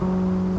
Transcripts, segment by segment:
The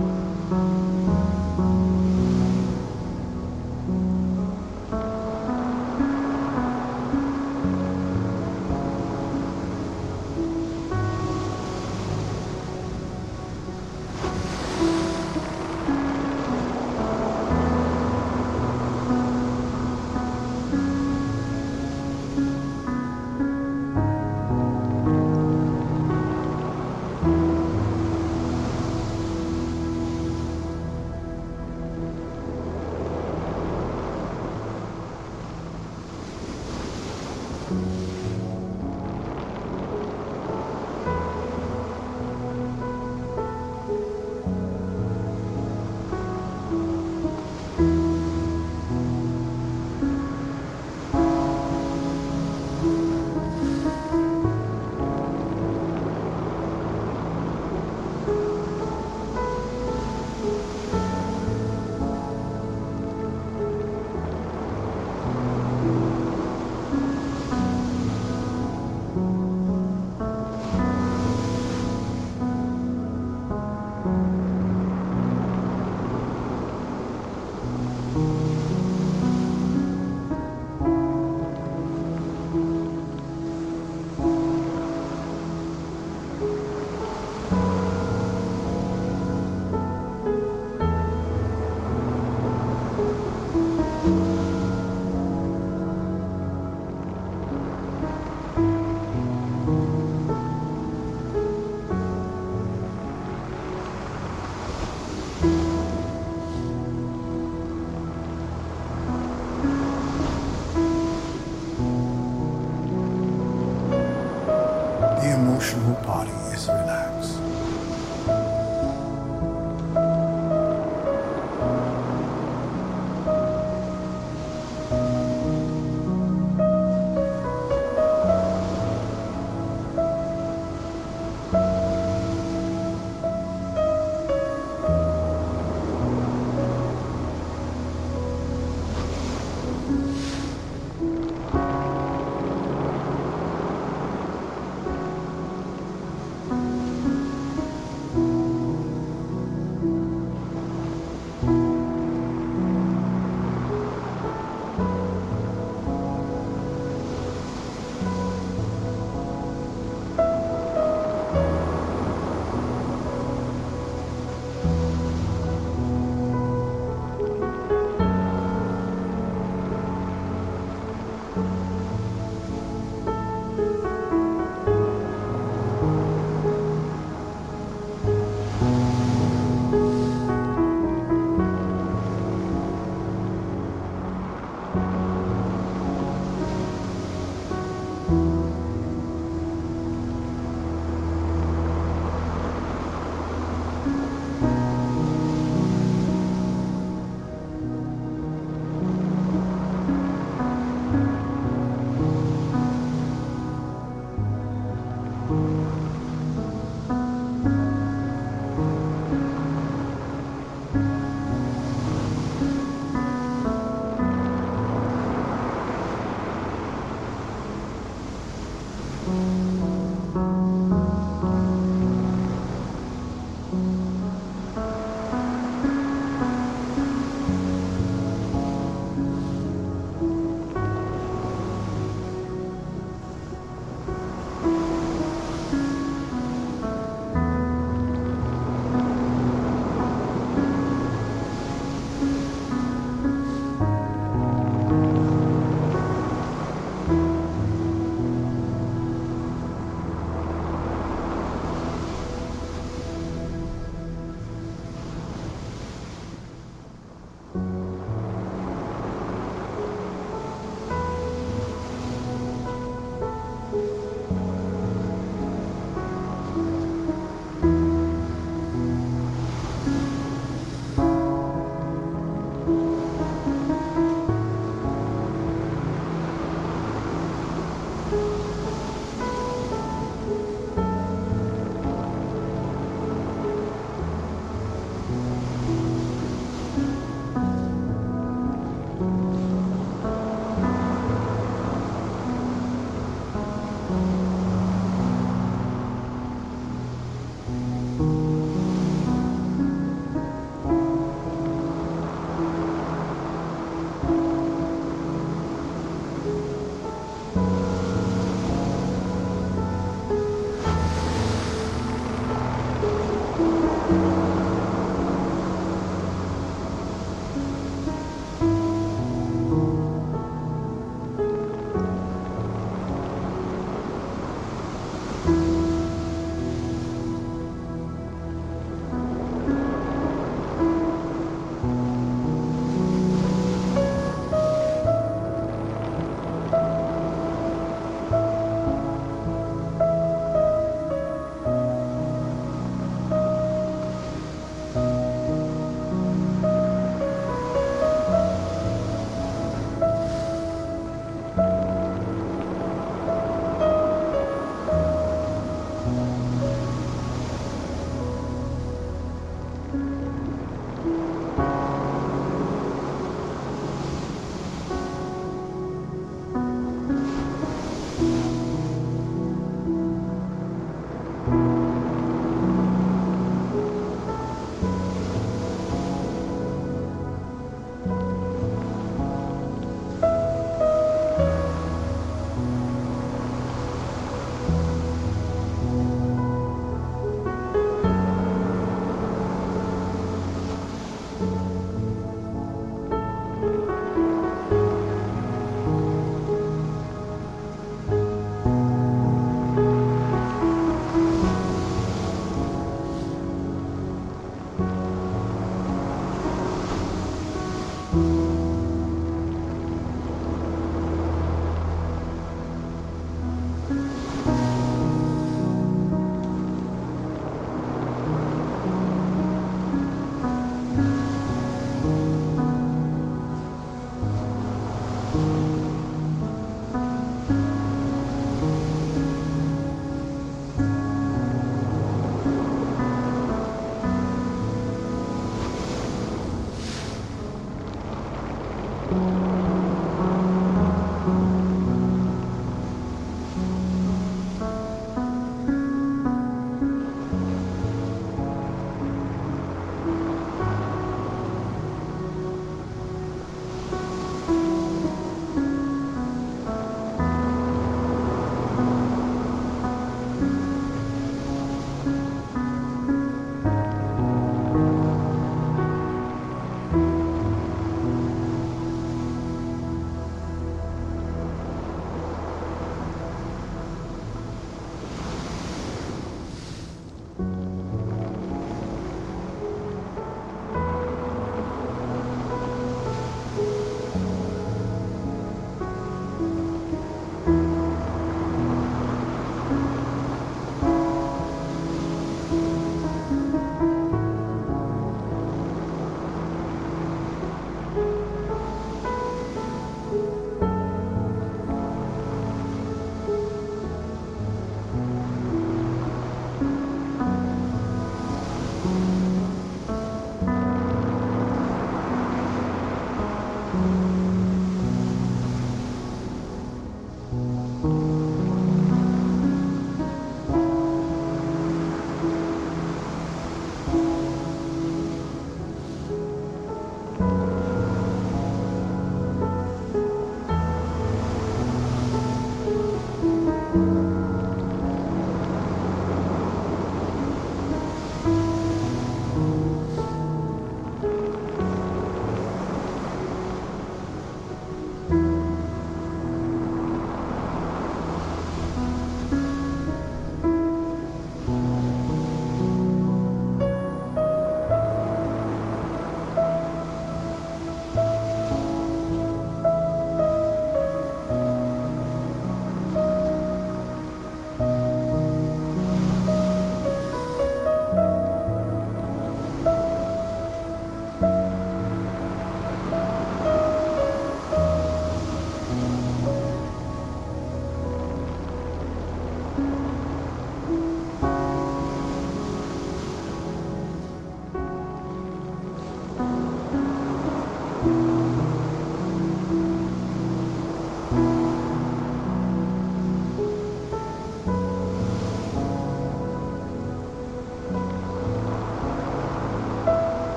emotional body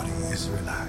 body is relaxed.